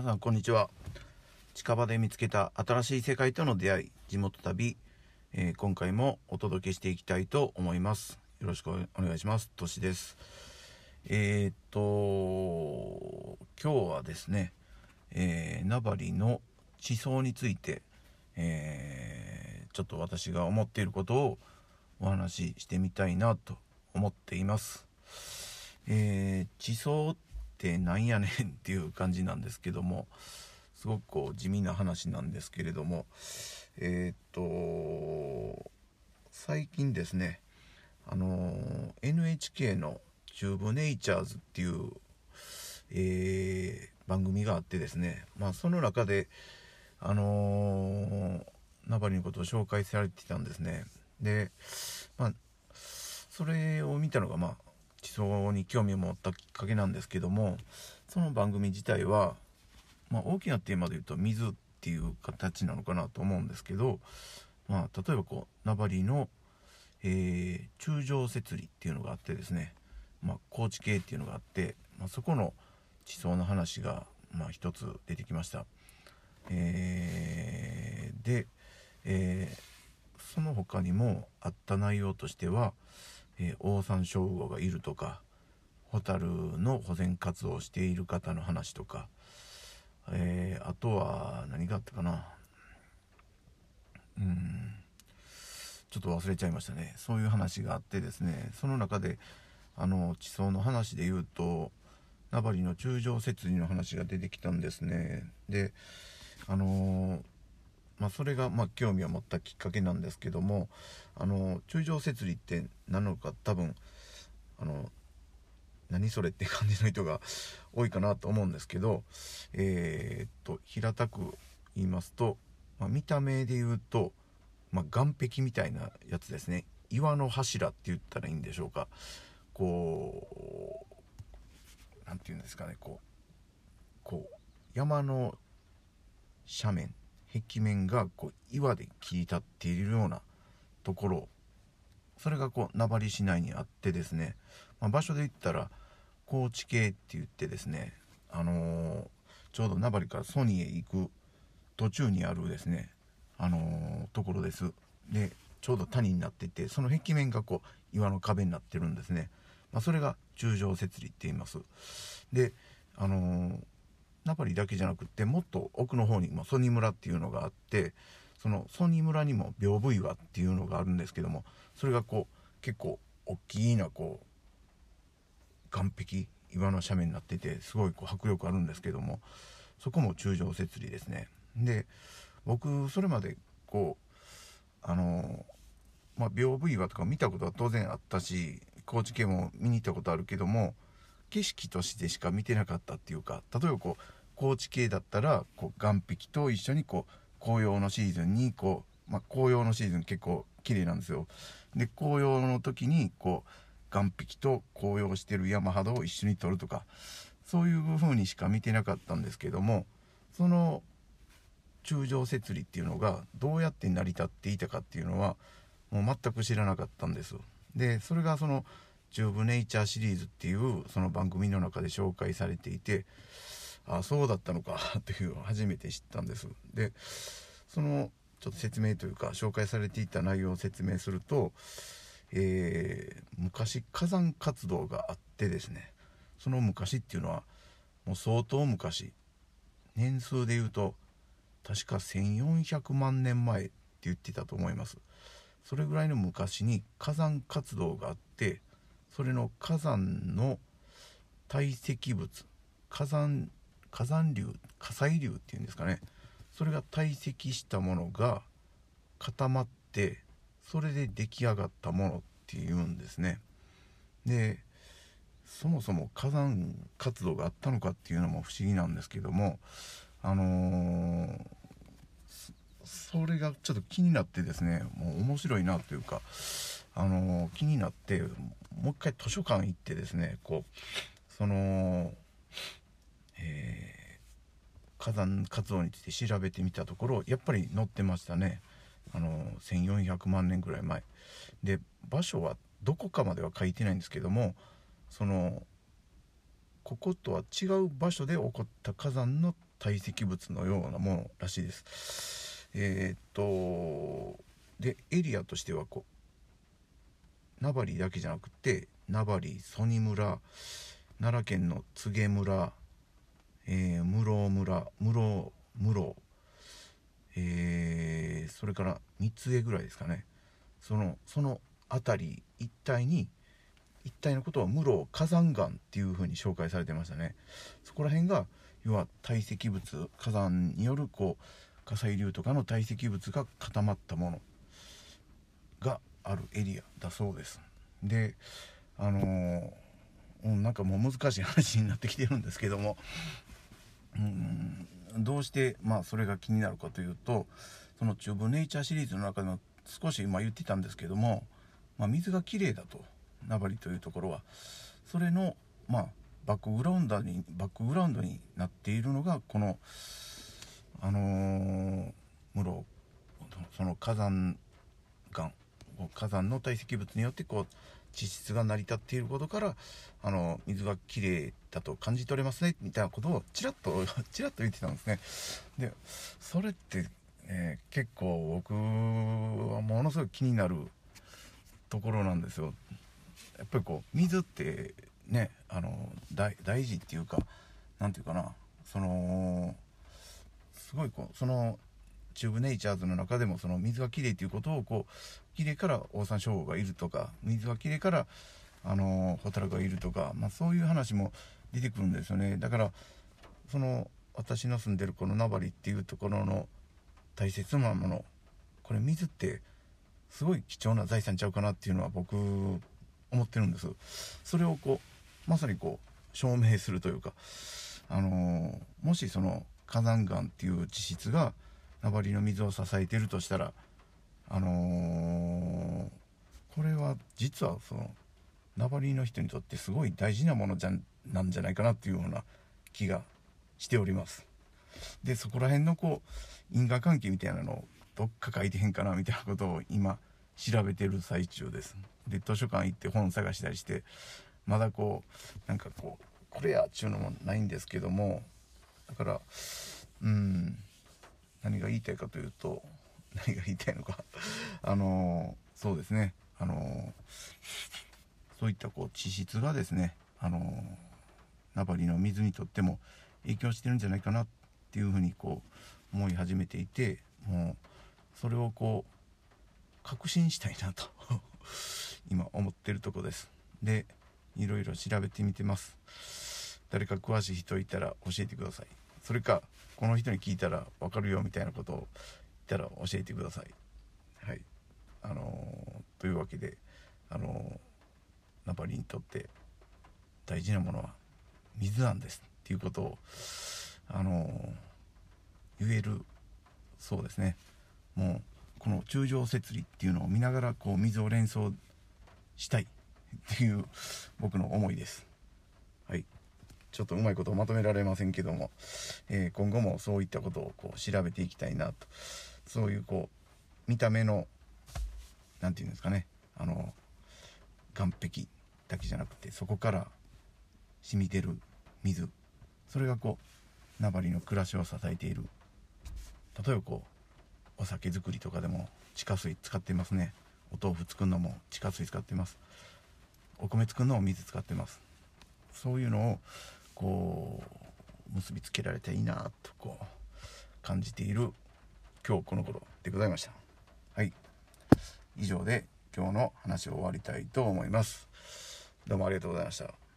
皆さんこんにちは。近場で見つけた新しい世界との出会い地元旅、えー、今回もお届けしていきたいと思います。よろしくお願いします。としです。えー、っと今日はですね、えー、名張の地層について、えー、ちょっと私が思っていることをお話ししてみたいなと思っています。えー、地層ってなんやねんっていう感じなんですけどもすごくこう地味な話なんですけれどもえー、っと最近ですねあの NHK の「チューブネイチャーズ」っていう、えー、番組があってですねまあその中であのナバリのことを紹介されてたんですね。でまあそれを見たのがまあ地層に興味を持ったきっかけなんですけどもその番組自体は、まあ、大きなテーマで言うと水っていう形なのかなと思うんですけど、まあ、例えばこう名張の、えー、中上節理っていうのがあってですね、まあ、高知系っていうのがあって、まあ、そこの地層の話が、まあ、一つ出てきました。えー、で、えー、その他にもあった内容としては、えー、オオサンショウウオがいるとかホタルの保全活動をしている方の話とか、えー、あとは何があったかな。うん。ちょっと忘れちゃいましたね。そういう話があってですね。その中であの地層の話で言うと名張の中上設理の話が出てきたんですね。であのまあ、それがま興味を持ったきっかけなんですけどもあの中上設理って何なのか多分あの何それって感じの人が多いかなと思うんですけどえー、っと平たく言いますと、まあ、見た目で言うと、まあ、岸壁みたいなやつですね。岩の柱って言ったらいいんでしょうか。こう何て言うんですかね。こうこう山の斜面。壁面がこう岩で切り立っているようなところ。それがこう名張市内にあってですね、まあ、場所で言ったら高知系って言ってですね、あのー、ちょうど名張からソニーへ行く途中にあるですね、あのー、ところです。でちょうど谷になっててその壁面がこう岩の壁になってるんですね、まあ、それが中上設理って言います。であのーナポリだけじゃなくてもっと奥の方にもソニ村っていうのがあってそのソニ村にも屏風岩っていうのがあるんですけどもそれがこう結構大きいなこう岸壁岩の斜面になっててすごいこう迫力あるんですけどもそこも中上設理ですね。で僕それまでこうあのまあ屏風岩とか見たことは当然あったし高知県も見に行ったことあるけども景色としてしか見てなかったっていうか例えばこう高知系だったらこう岸壁と一緒にこう紅葉のシーズンにこう、まあ、紅葉のシーズン結構綺麗なんですよ。で紅葉の時にこう岸壁と紅葉してる山肌を一緒に撮るとかそういう風にしか見てなかったんですけどもその中上設理っていうのがどうやって成り立っていたかっていうのはもう全く知らなかったんですでそれがそのチューブネイチャーシリーズっていうその番組の中で紹介されていてあそうだったのか というのを初めて知ったんです。でそのちょっと説明というか紹介されていた内容を説明すると、えー、昔火山活動があってですねその昔っていうのはもう相当昔年数で言うと確か1400万年前って言ってたと思います。それぐらいの昔に火山活動があってそれの火山の堆積物火山火山流火砕流っていうんですかね。それが堆積したものが固まってそれで出来上がったものっていうんですね。でそもそも火山活動があったのかっていうのも不思議なんですけどもあのー、それがちょっと気になってですねもう面白いなというかあの、気になってもう一回図書館行ってですねこうその、えー、火山活動について調べてみたところやっぱり載ってましたね。あの1400万年ぐらい前。で場所はどこかまでは書いてないんですけどもそのこことは違う場所で起こった火山の堆積物のようなものらしいです。えー、っとでエリアとしてはこう名張だけじゃなくて名張曽爾村奈良県の柘植村、えー、室村室室えー、それから三重ぐらいですかね。そのその辺り一帯に一帯のことを室火山岩っていうふうに紹介されてましたね。そこら辺が要は堆積物火山によるこう火砕流とかの堆積物が固まったものがあるエリアだそうです。であのー、なんかもう難しい話になってきてるんですけども。うんどうしてまあそれが気になるかというとそのチューブネイチャーシリーズの中の少し今言ってたんですけども、まあ、水がきれいだと名張というところは。それのまあバックグラウンドにバックグラウンドになっているのがこのあのー、室その火山岩。火山の堆積物によってこう地質が成り立っていることからあの水がきれいだと感じ取れますねみたいなことをちらっと ちらっと言ってたんですね。でそれって、えー、結構僕はものすごい気になるところなんですよ。やっぱりこう水ってねあの大事っていうか何て言うかなそのすごいこうそのチューブネイチャーズの中でもその水がきれいということをこうきれいからオオサンショウウオがいるとか水がきれいからあのホタルがいるとか、まあ、そういう話も出てくるんですよね。だからその私の住んでるこの名張っていうところの大切なものこれ水ってすごい貴重な財産ちゃうかなっていうのは僕思ってるんです。それをこうまさにこう証明するというかあのもしその火山岩っていう地質が名張の水を支えてるとしたらあのー、これは実はその名張の人にとってすごい大事なものじゃなんじゃないかなっていうような気がしております。でそこら辺のこう因果関係みたいなのをどっか書いてへんかなみたいなことを今調べてる最中です。で図書館行って本探したりしてまだこうなんかこうこれやっちゅうのもないんですけどもだからうん何が言いたいかというと 何が言いたいのか。あのそうですね。あのそういったこう地質がですねあの名張の水にとっても影響してるんじゃないかなっていうふうにこう思い始めていてもうそれをこう確信したいなと 今思ってるとこです。でいろいろ調べてみてます。誰か詳しい人いたら教えてください。それかこの人に聞いたら分かるよみたいなことを言ったら教えてください。はい。あのー、というわけであのー、ナパリにとって大事なものは水なんですっていうことをあのー、言えるそうですね。もうこの柱状節理っていうのを見ながらこう水を連想したいっていう僕の思いです。ちょっとうまいことまとめられませんけども、えー、今後もそういったことをこう調べていきたいなと。そういうこう見た目の何て言うんですかね。あの岸壁だけじゃなくてそこから染み出る水。それがこう名張の暮らしを支えている。例えばこうお酒造りとかでも地下水使ってますね。お豆腐作るのも地下水使ってます。お米作るのも水使ってます。そういうのをこう結びつけられていいなとこう感じている今日この頃でございました。はい。以上で今日の話を終わりたいと思います。どうもありがとうございました。